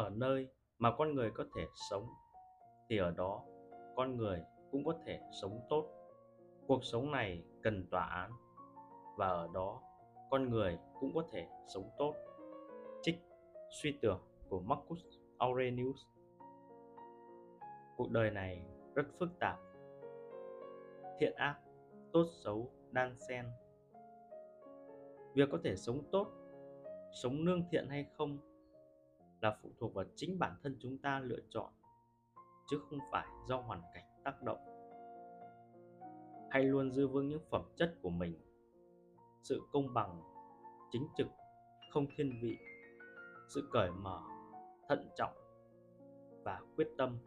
ở nơi mà con người có thể sống, thì ở đó con người cũng có thể sống tốt. Cuộc sống này cần tòa án, và ở đó con người cũng có thể sống tốt. Trích suy tưởng của marcus aurelius. Cuộc đời này rất phức tạp. Thiện ác, tốt xấu, đan xen. Việc có thể sống tốt, sống nương thiện hay không là phụ thuộc vào chính bản thân chúng ta lựa chọn, chứ không phải do hoàn cảnh tác động. Hãy luôn giữ vững những phẩm chất của mình. Sự công bằng, chính trực, không thiên vị, sự cởi mở, thận trọng và quyết tâm.